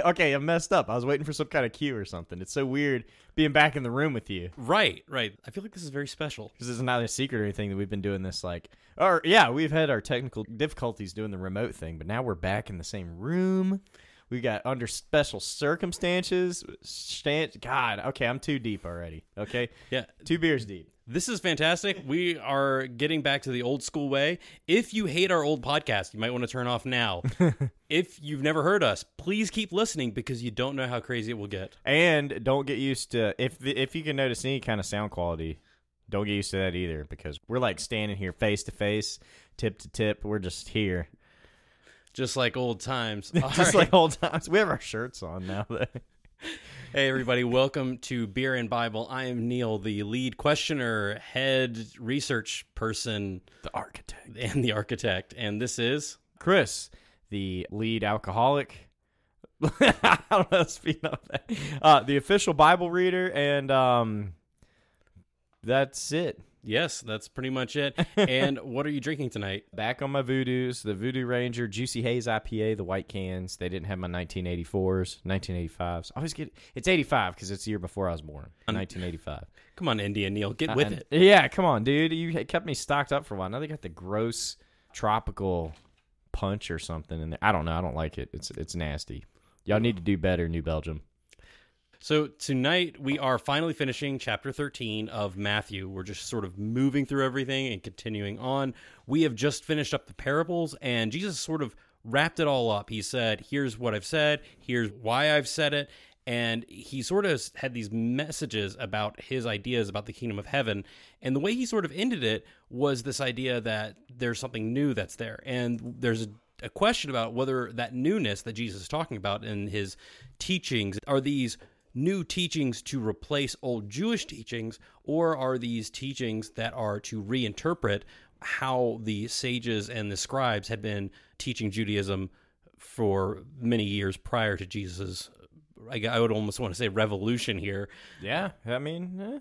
okay, I messed up. I was waiting for some kind of cue or something. It's so weird being back in the room with you. Right, right. I feel like this is very special. Because it's not a secret or anything that we've been doing this like or yeah, we've had our technical difficulties doing the remote thing, but now we're back in the same room. We got under special circumstances. Stan- God, okay, I'm too deep already. Okay, Yeah, two beers deep. This is fantastic. We are getting back to the old school way. If you hate our old podcast, you might want to turn off now. if you've never heard us, please keep listening because you don't know how crazy it will get. And don't get used to if the, if you can notice any kind of sound quality, don't get used to that either because we're like standing here face to face, tip to tip. We're just here, Just like old times. Just right. like old times. We have our shirts on now. hey, everybody, welcome to Beer and Bible. I am Neil, the lead questioner, head research person, the architect, and the architect. And this is. Chris, the lead alcoholic. I don't know. Speaking of that, uh, the official Bible reader, and um, that's it. Yes, that's pretty much it. And what are you drinking tonight? Back on my Voodoos, the Voodoo Ranger Juicy Haze IPA, the white cans. They didn't have my 1984s, 1985s. I always get it's 85 because it's the year before I was born. 1985. Come on, India Neil, get with Uh, it. Yeah, come on, dude. You kept me stocked up for a while. Now they got the gross tropical punch or something in there. I don't know. I don't like it. It's it's nasty. Y'all need to do better, New Belgium. So tonight we are finally finishing chapter 13 of Matthew. We're just sort of moving through everything and continuing on. We have just finished up the parables and Jesus sort of wrapped it all up. He said, "Here's what I've said, here's why I've said it." And he sort of had these messages about his ideas about the kingdom of heaven. And the way he sort of ended it was this idea that there's something new that's there. And there's a question about whether that newness that Jesus is talking about in his teachings are these new teachings to replace old Jewish teachings, or are these teachings that are to reinterpret how the sages and the scribes had been teaching Judaism for many years prior to Jesus's? I I would almost want to say revolution here, Yeah, I mean, eh,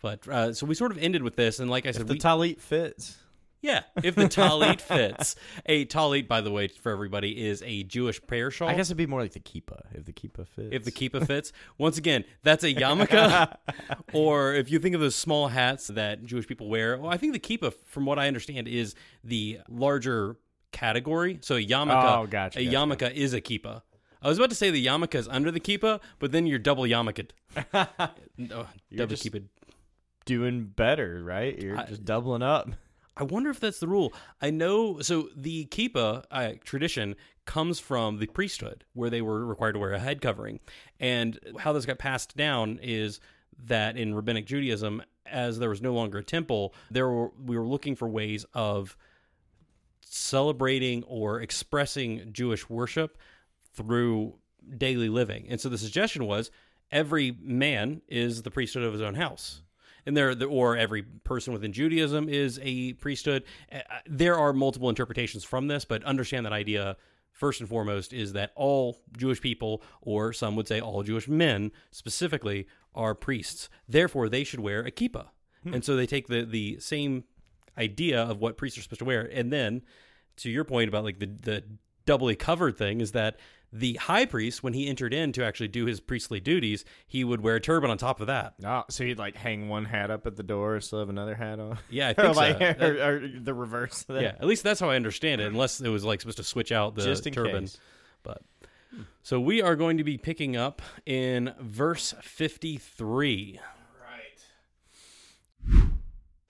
but uh, so we sort of ended with this, and like I said, the we, talit fits. Yeah, if the talit fits. A talit, by the way, for everybody, is a Jewish prayer shawl. I guess it'd be more like the kippah if the kippah fits. if the kippah fits. Once again, that's a yarmulke. or if you think of those small hats that Jewish people wear, well, I think the kippah, from what I understand, is the larger category. So a yarmulke, Oh, gotcha, a gotcha. yarmulke is a kippah. I was about to say the yarmulke is under the kippah, but then you're double yarmulked. Oh, no, double just- kippah. doing better, right? You're I- just doubling up. I wonder if that's the rule. I know. So the kippah uh, tradition comes from the priesthood, where they were required to wear a head covering, and how this got passed down is that in rabbinic Judaism, as there was no longer a temple, there were we were looking for ways of celebrating or expressing Jewish worship through daily living. And so the suggestion was every man is the priesthood of his own house. And there, or every person within Judaism is a priesthood. Uh, There are multiple interpretations from this, but understand that idea first and foremost is that all Jewish people, or some would say all Jewish men specifically, are priests. Therefore, they should wear a kippah. And so they take the the same idea of what priests are supposed to wear, and then to your point about like the the doubly covered thing is that the high priest, when he entered in to actually do his priestly duties, he would wear a turban on top of that. Oh, so he'd like hang one hat up at the door, still have another hat on. Yeah, I think so. like, That- or, or the reverse. Of that. yeah, at least that's how I understand it. Unless it was like supposed to switch out the Just in turban. case. But so we are going to be picking up in verse fifty-three. Right.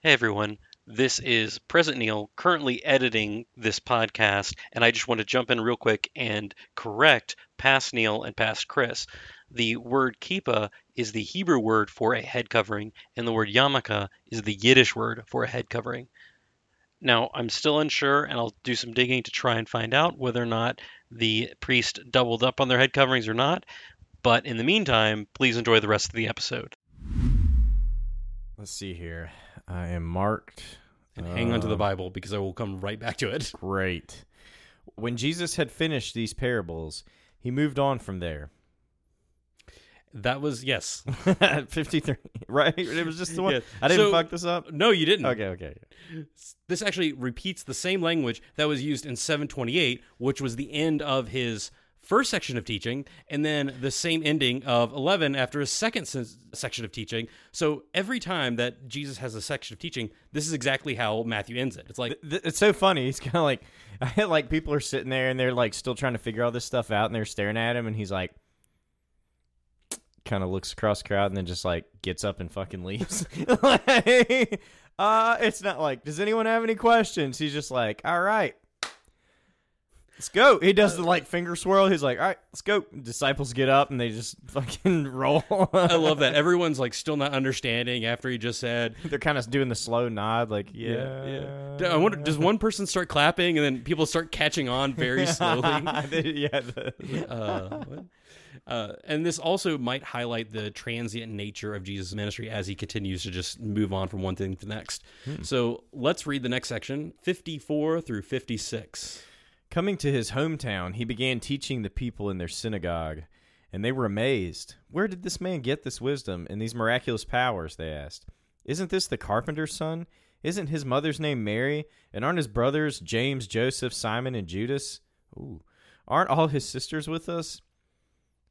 Hey everyone, this is Present Neil currently editing this podcast, and I just want to jump in real quick and correct past Neil and past Chris. The word kippah is the Hebrew word for a head covering, and the word yarmulke is the Yiddish word for a head covering. Now, I'm still unsure, and I'll do some digging to try and find out whether or not the priest doubled up on their head coverings or not. But in the meantime, please enjoy the rest of the episode. Let's see here. I am marked. And hang on to the Um, Bible because I will come right back to it. Great. When Jesus had finished these parables, he moved on from there. That was yes. 53, right? It was just the one. Yeah. I didn't So- fuck this up. No, you didn't. Okay, okay. This actually repeats the same language that was used in 728, which was the end of his first section of teaching, and then the same ending of 11 after a second se- section of teaching. So every time that Jesus has a section of teaching, this is exactly how Matthew ends it. It's like, it's so funny. He's kind of like, like people are sitting there and they're like still trying to figure all this stuff out, and they're staring at him, and he's like, kind of looks across the crowd and then just like gets up and fucking leaves. like, uh, it's not like, does anyone have any questions? He's just like, all right. Let's go. He does the like finger swirl. He's like, all right, let's go. Disciples get up and they just fucking roll. I love that. Everyone's like still not understanding after he just said, They're kind of doing the slow nod, like, yeah. yeah. I wonder, does one person start clapping and then people start catching on very slowly? yeah. the- uh. Uh, and this also might highlight the transient nature of Jesus' ministry as he continues to just move on from one thing to the next. So let's read the next section 54 through 56. Coming to his hometown, he began teaching the people in their synagogue, and they were amazed. Where did this man get this wisdom and these miraculous powers? They asked. Isn't this the carpenter's son? Isn't his mother's name Mary? And aren't his brothers James, Joseph, Simon, and Judas? Ooh. Aren't all his sisters with us?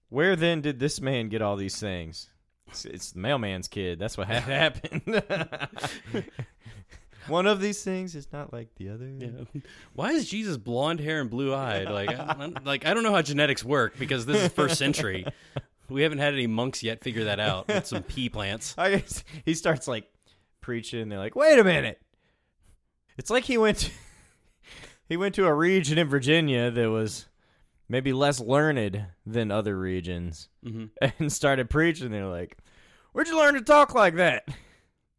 Where then did this man get all these things? It's, it's the mailman's kid. That's what happened. One of these things is not like the other. Yeah. Why is Jesus blonde hair and blue eyed? Like, I, like I don't know how genetics work because this is first century. We haven't had any monks yet figure that out with some pea plants. I guess he starts like preaching. And they're like, "Wait a minute!" It's like he went to, he went to a region in Virginia that was maybe less learned than other regions, hmm and started preaching. They're like, "Where'd you learn to talk like that?"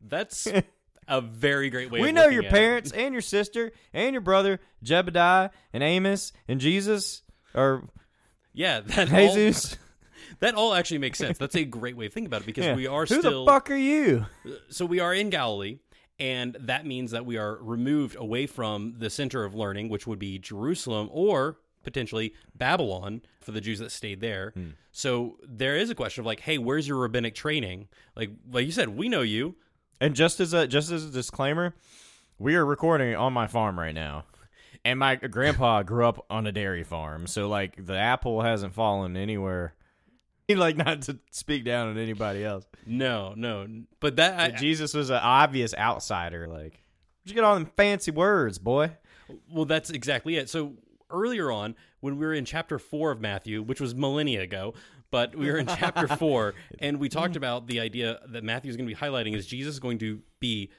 That's a very great way. we know your parents and your sister and your brother Jebediah and Amos and Jesus or Yeah, that all, Jesus. that all actually makes sense. That's a great way of thinking about it because Yeah. we are Who still the fuck are you? so we are in Galilee, and that means that we are removed away from the center of learning, which would be Jerusalem or potentially Babylon for the Jews that stayed there. Hmm. So there is a question of like, hey, where's your rabbinic training? Like, like you said, we know you. And just as a just as a disclaimer, we are recording on my farm right now. And my grandpa grew up on a dairy farm, so like the apple hasn't fallen anywhere. Like not to speak down on anybody else. No, no, but that I, Jesus was an obvious outsider. Like, you get all them fancy words, boy? Well, that's exactly it. So earlier on, when we were in chapter four of Matthew, which was millennia ago, but we were in chapter four, and we talked mm. about the idea that Matthew is going to be highlighting is Jesus is going to be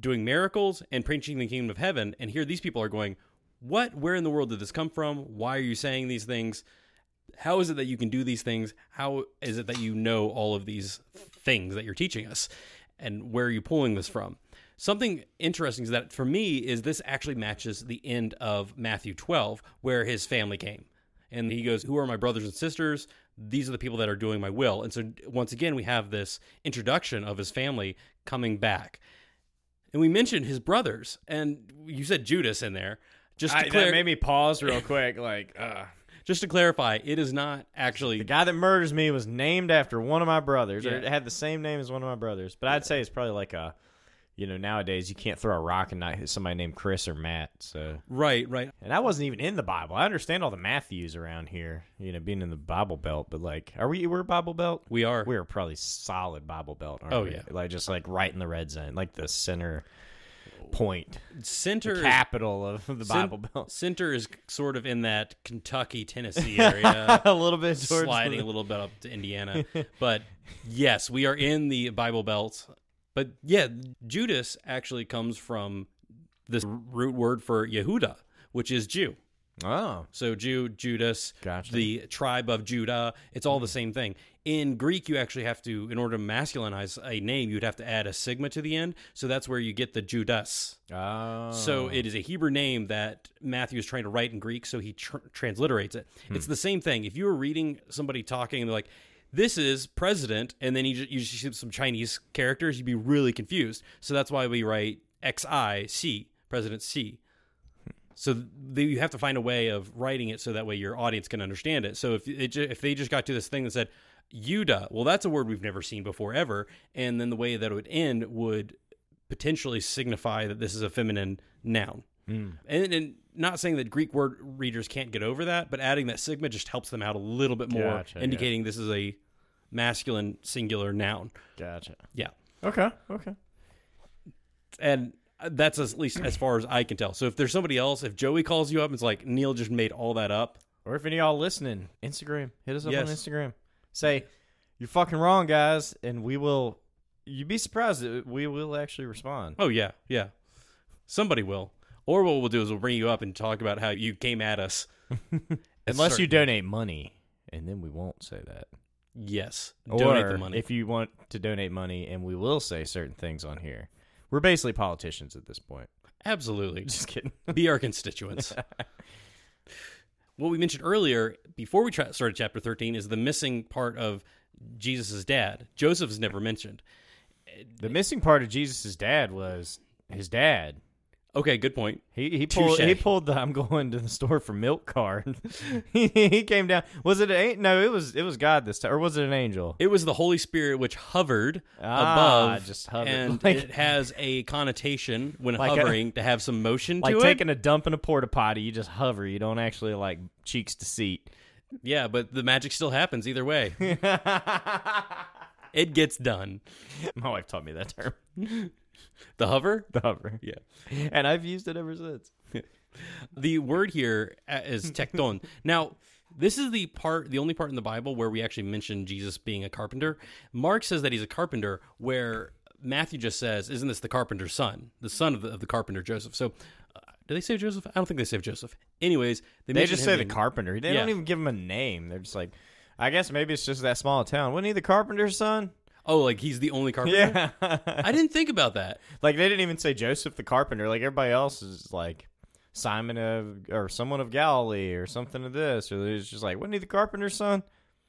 doing miracles and preaching the kingdom of heaven. And here these people are going, What? Where in the world did this come from? Why are you saying these things? How is it that you can do these things? How is it that you know all of these things that you're teaching us? And where are you pulling this from? Something interesting is that for me is this actually matches the end of Matthew 12 where his family came. And he goes, "Who are my brothers and sisters? These are the people that are doing my will." And so once again we have this introduction of his family coming back. And we mentioned his brothers and you said Judas in there. Just to, clar- me pause real quick. Like, uh, just to clarify, it is not actually the guy that murders me was named after one of my brothers, or it had the same name as one of my brothers. But I'd say it's probably like a, you know, nowadays you can't throw a rock and not hit somebody named Chris or Matt. So right, right. And I wasn't even in the Bible. I understand all the Matthews around here, you know, being in the Bible Belt. But like, are we? We're Bible Belt. We are. We're probably solid Bible Belt. Aren't Oh, we? yeah. like just like right in the red zone, like the center point, Center is- capital of the Bible Belt. Center is sort of in that Kentucky, Tennessee area. a little bit towards sliding the- a little bit up to Indiana. but yes, we are in the Bible Belt. But yeah, Judas actually comes from this root word for Yehuda, which is Jew. Oh, So Jew, Judas, Gotcha. the tribe of Judah, it's all the hmm. same thing. In Greek, you actually have to, in order to masculinize a name, you'd have to add a sigma to the end. So that's where you get the Judas. oh. So ah. it is a Hebrew name that Matthew is trying to write in Greek, so he tr- transliterates it. It's hmm. the same thing. If you were reading somebody talking and they're like, "This is president," and then you just, you just see some Chinese characters, you'd be really confused. So that's why we write X I C, President C. So you have to find a way of writing it so that way your audience can understand it. So if it if they just got to this thing that said Yuda, well, that's a word we've never seen before ever, and then the way that it would end would potentially signify that this is a feminine noun. Hmm. And, and not saying that Greek word readers can't get over that, but adding that sigma just helps them out a little bit more, Gotcha, yeah. indicating this is a masculine singular noun. Gotcha. Yeah. Okay. Okay. And uh, that's at least as far as I can tell. So if there's somebody else, if Joey calls you up and it's like Neil just made all that up, Or if any of y'all listening, Instagram, hit us up Yes. on Instagram. Say you're fucking wrong, guys, and we will. You'd be surprised that we will actually respond. oh yeah, yeah, somebody will. Or what we'll do is we'll bring you up and talk about how you came at us. Unless you donate money, and then we won't say that. Yes, donate the money. if you want to donate money, and we will say certain things on here. We're basically politicians at this point. Absolutely. Just kidding. be our constituents. what we mentioned earlier before we tra- started chapter 13 is the missing part of Jesus' dad. Joseph is never mentioned. the missing part of Jesus' dad was his dad. Okay, good point. He he pulled Touche. he pulled the I'm going to the store for milk card. he, he came down. Was it a no? It was it was God this time, or was it an angel? It was the Holy Spirit which hovered Ah, above, just hovered. and Like- it has a connotation when Like a- hovering to have some motion Like to it. Like taking a dump in a porta potty, you just hover. You don't actually like cheeks to seat. Yeah, but the magic still happens either way. it gets done. My wife taught me that term, The hover? the hover, Yeah. and I've used it ever since. The word here is uh, tekton. now, this is the part, the only part in the Bible where we actually mention Jesus being a carpenter. Mark says that he's a carpenter, where Matthew just says, "Isn't this the carpenter's son, the son of the, of the carpenter Joseph?" So, uh, do they say Joseph? I don't think they say Joseph. Anyways, they, They just say the carpenter. They Yeah. don't even give him a name. They're just like, I guess maybe it's just that small town. Wasn't he the carpenter's son? Oh, like he's the only carpenter. Yeah. I didn't think about that. Like they didn't even say Joseph the carpenter. Like everybody else is like Simon of or someone of Galilee or something of this. Or it's just like, wasn't he the carpenter's son?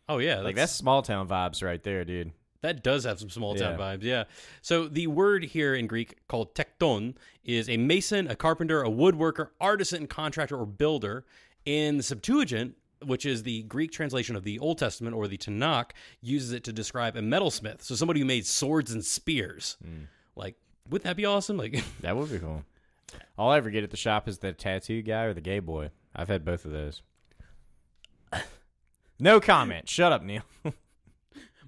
Oh yeah, Like that's small town vibes right there, dude. That does have some small town Yeah. vibes, yeah. So the word here in Greek called tekton is a mason, a carpenter, a woodworker, artisan, contractor, or builder. In the Septuagint, which is the Greek translation of the Old Testament or the Tanakh, uses it to describe a metalsmith. So somebody who made swords and spears. Hmm. Like, wouldn't that be awesome? Like, That would be cool. All I ever get at the shop is the tattoo guy or the gay boy. I've had both of those. No comment. Shut up, Neil.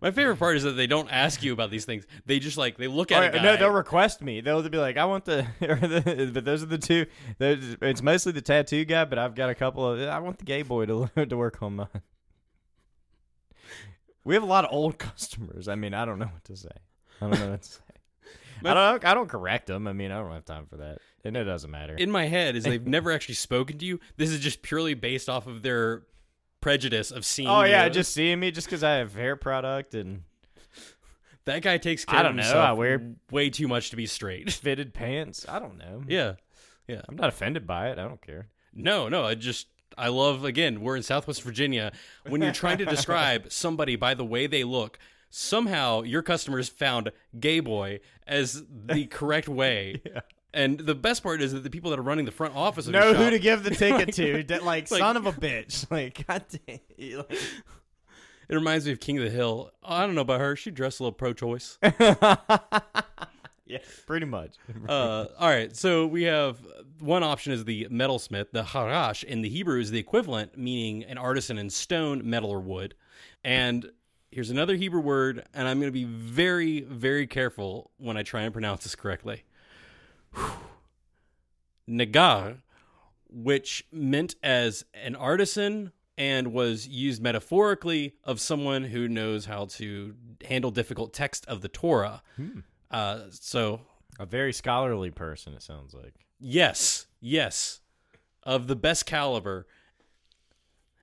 my favorite part is that they don't ask you about these things. They just like they look at guy. no, they'll request me. They'll be like, "I want the," the but those are the two. those- It's mostly the tattoo guy, but I've got a couple of. I want the gay boy to to work on mine. We have a lot of old customers. I mean, I don't know what to say. I don't know what to say. I don't. I don't correct them. I mean, I don't have time for that, and it doesn't matter. in my head is they've never actually spoken to you. This is just purely based off of their prejudice of seeing. oh yeah, you. just seeing me just because I have hair product and that guy takes care I of don't know, I wear- way too much to be straight. fitted pants. I don't know. yeah, yeah. I'm not offended by it. I don't care. No, no. I just I love again. We're in Southwest Virginia. When you're trying to describe somebody by the way they look, somehow your customers found "gay boy" as the correct way. And the best part is that the people that are running the front office of know who to give the ticket to. Like, Like- son of a bitch. Like, goddamn. Like, It reminds me of King of the Hill. I don't know about her. She dressed a little pro-choice. yeah, pretty much. uh, all right, so we have one option is the metalsmith. The harash in the Hebrew is the equivalent, meaning an artisan in stone, metal, or wood. And here's another Hebrew word, and I'm going to be very, very careful when I try and pronounce this correctly. Nagar, which meant as an artisan and was used metaphorically of someone who knows how to handle difficult text of the Torah. Uh, so a very scholarly person, it sounds like. Yes, yes, of the best caliber.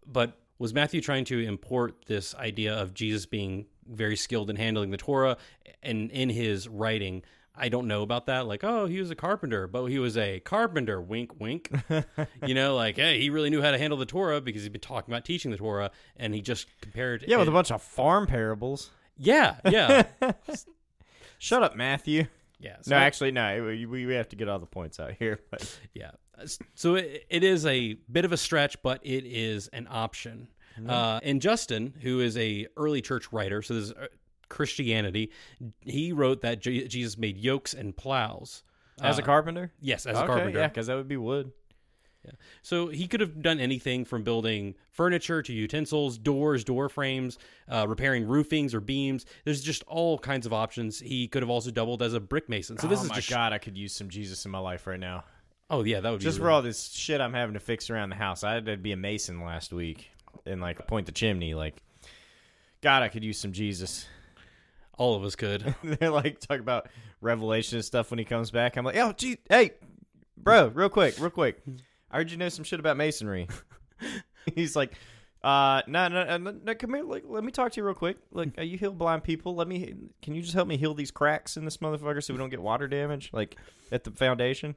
But was Matthew trying to import this idea of Jesus being very skilled in handling the Torah and in his writing? I don't know about that. Like, oh, he was a carpenter, but he was a carpenter. Wink, wink. you know, like, hey, he really knew how to handle the Torah because he'd been talking about teaching the Torah, and he just compared. Yeah, with a bunch of farm parables. yeah, yeah, Shut up, Matthew. yeah. No, actually, no. We, we have to get all the points out here. But Yeah. So it, it is a bit of a stretch, but it is an option. Uh, and Justin, who is a early church writer, so this is uh, Christianity, he wrote that Je- Jesus made yokes and plows. as a Uh, carpenter, Yes, as a okay, carpenter. yeah, because that would be wood. Yeah. So he could have done anything from building furniture to utensils, doors, door frames, uh, repairing roofings or beams. There's just all kinds of options. He could have also doubled as a brick mason. So this oh is my just god, I could use some Jesus in my life right now. oh yeah, that would be Just for really- all this shit I'm having to fix around the house. I had to be a mason last week and like point the chimney. Like, God, I could use some Jesus. All of us could. They're like talk about revelation and stuff when he comes back. I'm like, oh, gee, hey, bro, real quick, real quick. I heard you know some shit about masonry. He's like, uh, no, no, no, no, no, come here. Like, let me talk to you real quick. Like, uh, you heal blind people. Let me. Can you just help me heal these cracks in this motherfucker so we don't get water damage? Like at the foundation.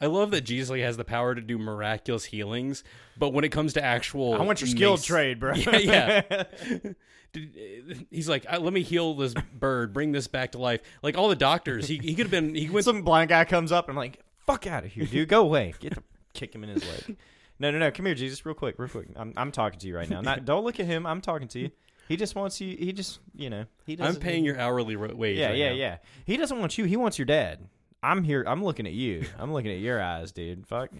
I love that Jesus like, has the power to do miraculous healings, but when it comes to actual, I want your skilled mace- trade, bro. Yeah, yeah. He's like, "Uh, let me heal this bird, bring this back to life. Like all the doctors, he, he could have been. He went. Some blind guy comes up and I'm like, fuck out of here, dude. Go away. Get the kick him in his leg. No, no, no. Come here, Jesus, real quick, real quick. I'm I'm talking to you right now. Not don't look at him. I'm talking to you. He just wants you. He just you know. He I'm doesn't. paying your hourly ro- wage. Yeah, right yeah, now. yeah. He doesn't want you. He wants your dad. I'm here. I'm looking at you. I'm looking at your eyes, dude. Fuck.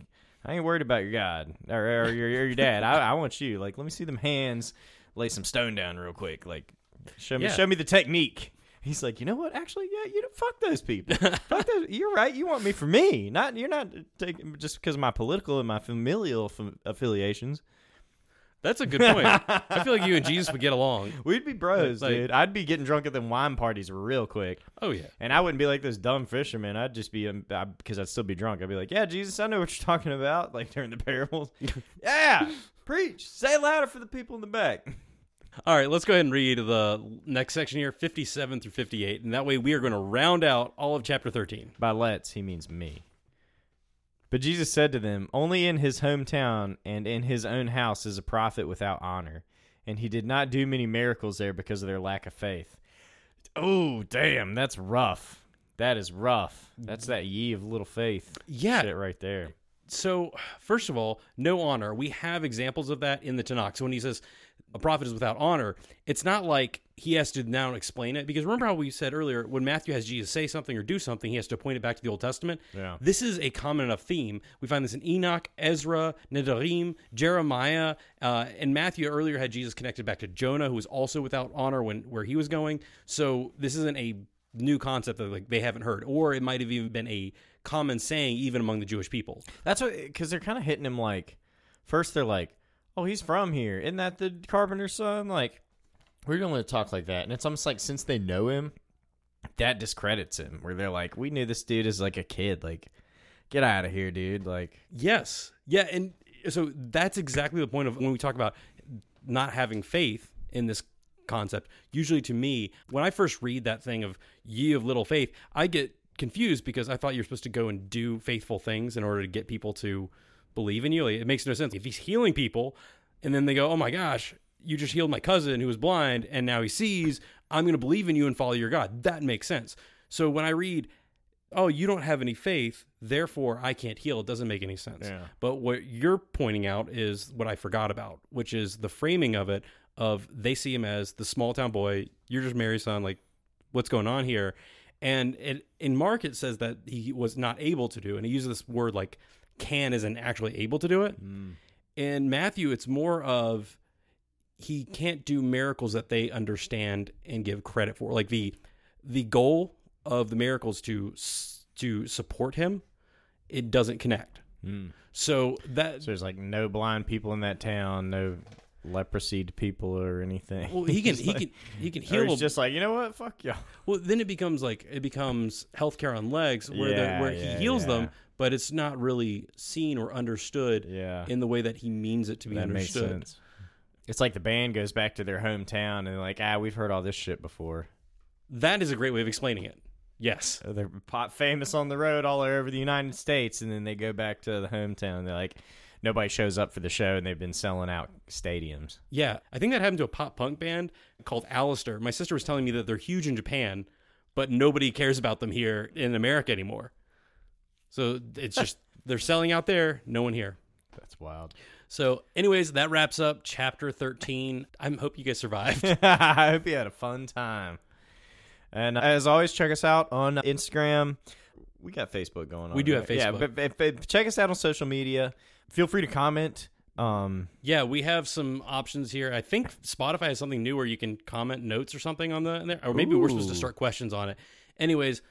I ain't worried about your God or, or your, or your dad. I, I want you. Like, let me see them hands. Lay some stone down real quick. Like, show me, Yeah. show me the technique. He's like, you know what? Actually, yeah, you know, fuck those people. fuck those. You're right. You want me for me, not you're not taking just because of my political and my familial f- affiliations. That's a good point. I feel like you and Jesus would get along. We'd be bros, Like- dude. I'd be getting drunk at them wine parties real quick. Oh yeah. And I wouldn't be like this dumb fisherman. I'd just be um, because I'd still be drunk. I'd be like, "Yeah, Jesus, I know what you're talking about." Like during the parables. yeah, preach. Say louder for the people in the back. All right, let's go ahead and read the next section here, 57 through 58, and that way we are going to round out all of chapter 13. By let's, he means me. But Jesus said to them, Only in his hometown and in his own house is a prophet without honor. And he did not do many miracles there because of their lack of faith. Oh, damn, that's rough. That is rough. That's that ye of little faith. Yeah. Shit right there. So, first of all, no honor. We have examples of that in the Tanakh. So when he says a prophet is without honor, it's not like he has to now explain it. Because remember how we said earlier, when Matthew has Jesus say something or do something, he has to point it back to the Old Testament. Yeah. This is a common enough theme. We find this in Enoch, Ezra, Nedarim, Jeremiah, uh, and Matthew earlier had Jesus connected back to Jonah, who was also without honor when where he was going. So this isn't a new concept that like they haven't heard, or it might have even been a common saying even among the Jewish people. That's what because they're kind of hitting him like first they're like, "Oh, he's from here. Isn't that the carpenter's son?" Like we're gonna talk like that, and it's almost like since they know him, that discredits him. Where they're like, "We knew this dude as like a kid. Like, get out of here, dude." Like, Yes. Yeah, and so that's exactly the point of when we talk about not having faith in this concept. Usually to me, when I first read that thing of ye of little faith, I get confused because I thought you're supposed to go and do faithful things in order to get people to believe in you. It makes no sense. If he's healing people and then they go, "Oh my gosh, you just healed my cousin who was blind and now he sees, I'm going to believe in you and follow your God." That makes sense. So when I read oh, you don't have any faith, therefore I can't heal. It doesn't make any sense. Yeah. But what you're pointing out is what I forgot about, which is the framing of it of they see him as the small town boy, you're just Mary's son, like what's going on here? And it, in Mark it says that he was not able to do, and he uses this word like can isn't actually able to do it. Mm. In Matthew, it's more of he can't do miracles that they understand and give credit for. Like the the goal of the miracles to to support him, it doesn't connect. Mm. So that so there's like no blind people in that town, no leprosy people or anything. well, he can he like- can he can heal. he's a- just like, you know what? Fuck y'all. well, then it becomes like it becomes healthcare on legs, where the, Yeah, where yeah, he heals them, but it's not really seen or understood Yeah. in the way that he means it to be that makes understood. sense. It's like the band goes back to their hometown and like, ah, we've heard all this shit before. That is a great way of explaining it. Yes. They're pop famous on the road all over the United States, and then they go back to the hometown. They're like, nobody shows up for the show, and they've been selling out stadiums. Yeah, I think that happened to a pop punk band called Allister. My sister was telling me that they're huge in Japan, but nobody cares about them here in America anymore. So it's just they're selling out there, no one here. That's wild. So, anyways, that wraps up chapter 13. I hope you guys survived. I hope you had a fun time. And uh, as always, check us out on Instagram. We got Facebook going on. We do have Facebook. Yeah, but, but- but check us out on social media. Feel free to comment. Um, Yeah, we have some options here. I think Spotify has something new where you can comment notes or something on the in there, or maybe we're supposed to start questions on it. Anyways,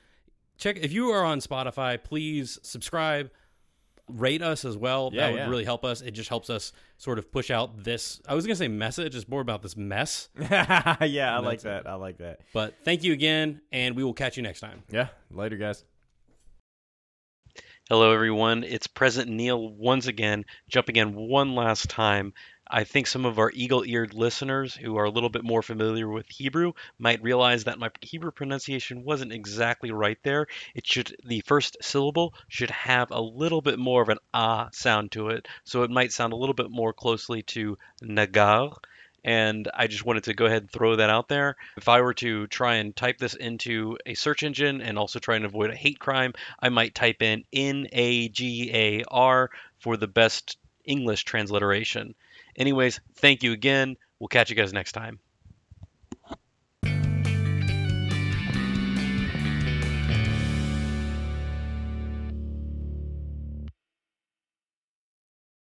check if you are on Spotify, please subscribe, rate us as well. Yeah, that would yeah. really help us. It just helps us sort of push out this. I was gonna say message. It's more about this mess. yeah, I like that. I like that. But thank you again, and we will catch you next time. Yeah, later, guys. Hello, everyone. It's President Neil once again, jumping in one last time. I think some of our eagle eared listeners who are a little bit more familiar with Hebrew might realize that my Hebrew pronunciation wasn't exactly right there. It should, the first syllable should have a little bit more of an ah sound to it. So it might sound a little bit more closely to nagar. And I just wanted to go ahead and throw that out there. If I were to try and type this into a search engine and also try and avoid a hate crime, I might type in N A G A R for the best English transliteration. Anyways, thank you again. We'll catch you guys next time.